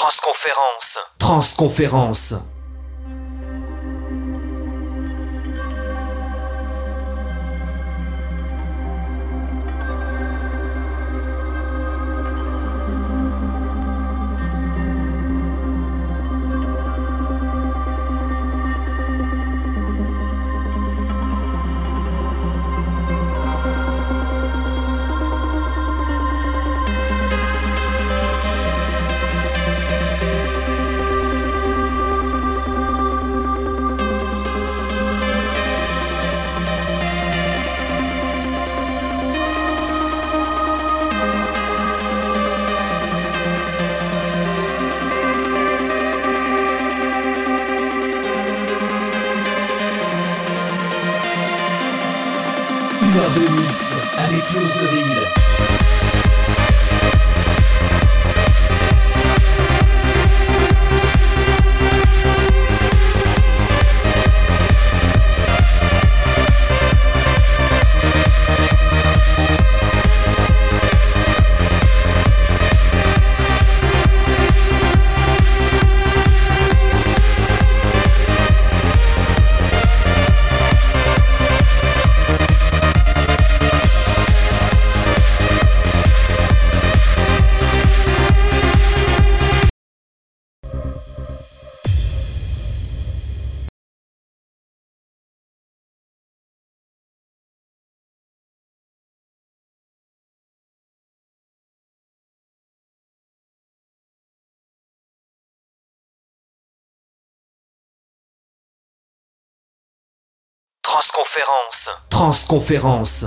Transconférence. Transconférence. Transconférence. Transconférence.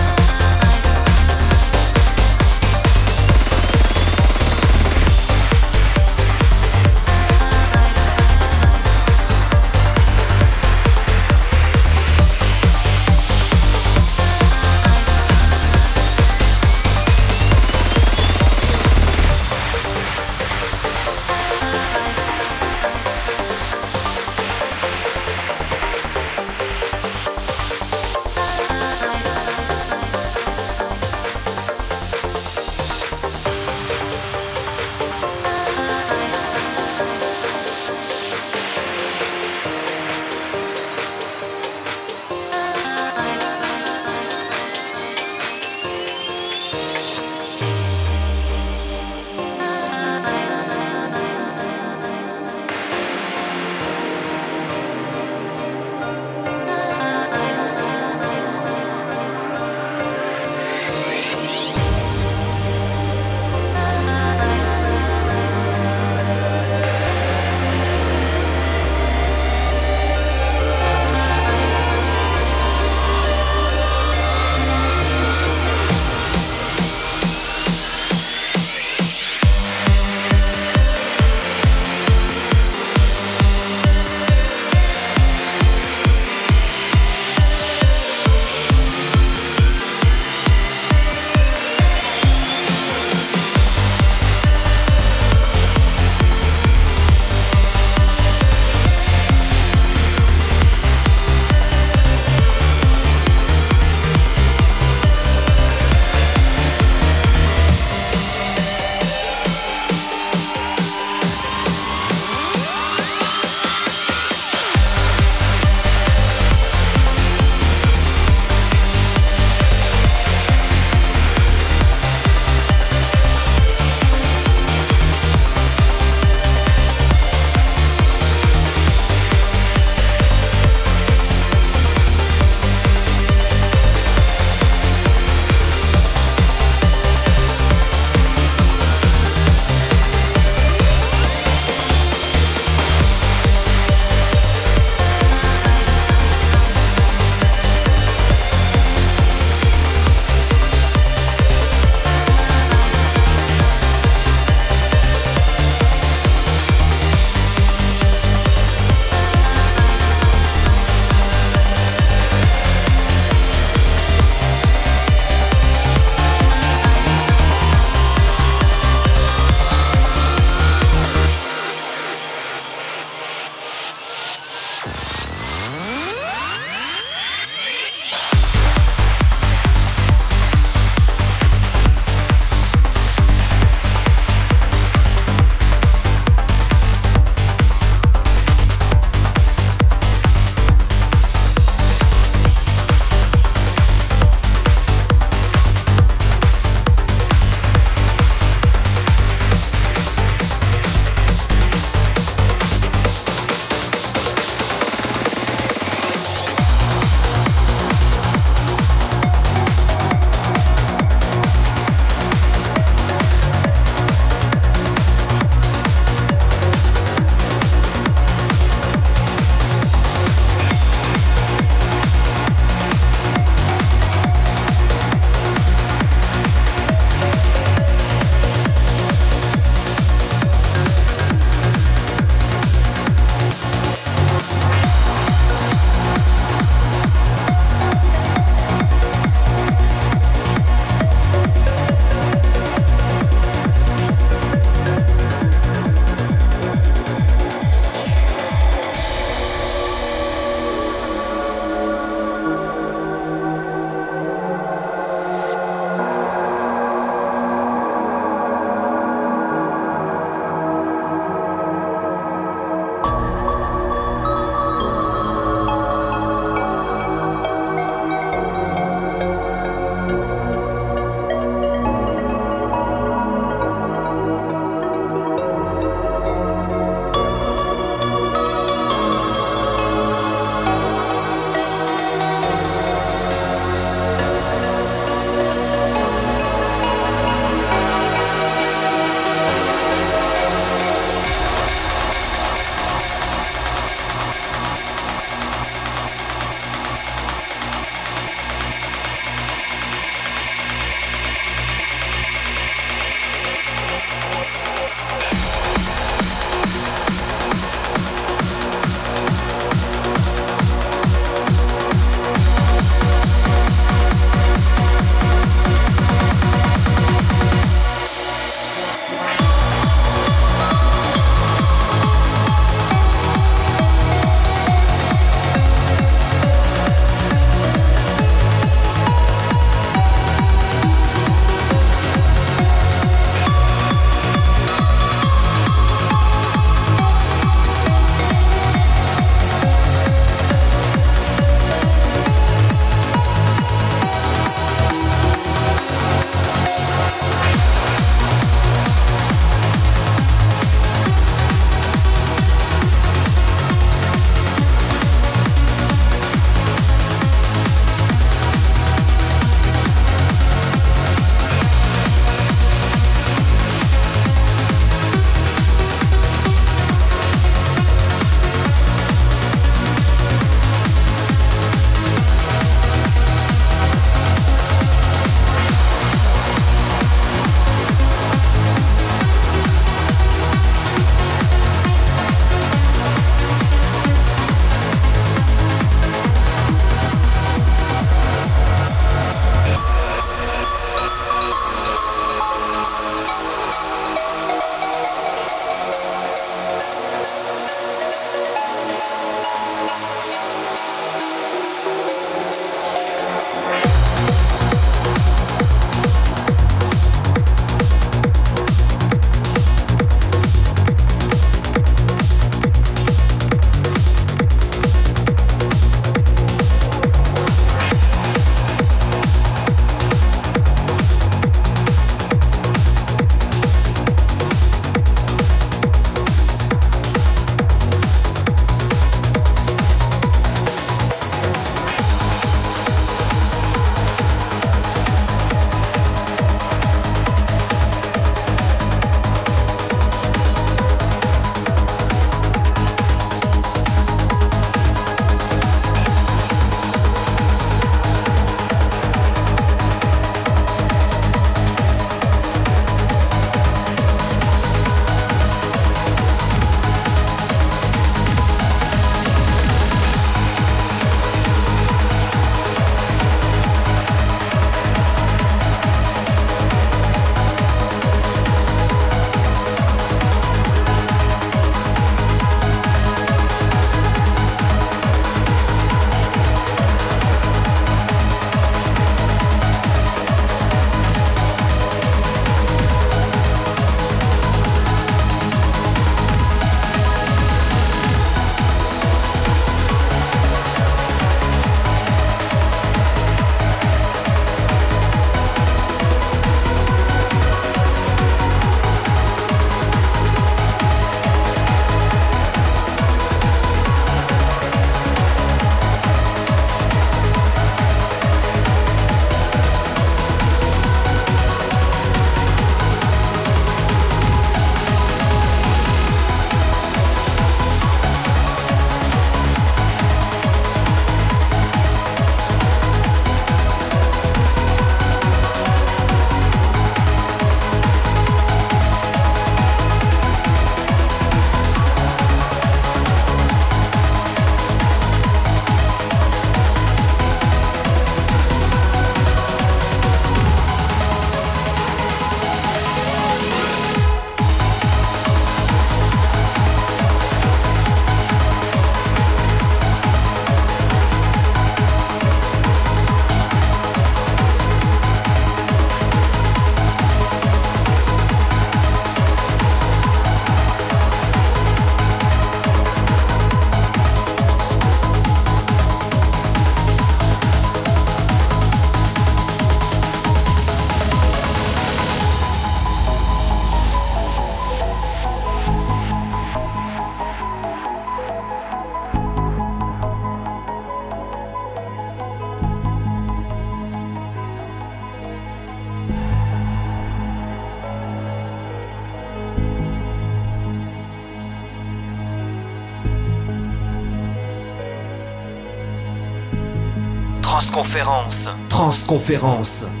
Transconférence.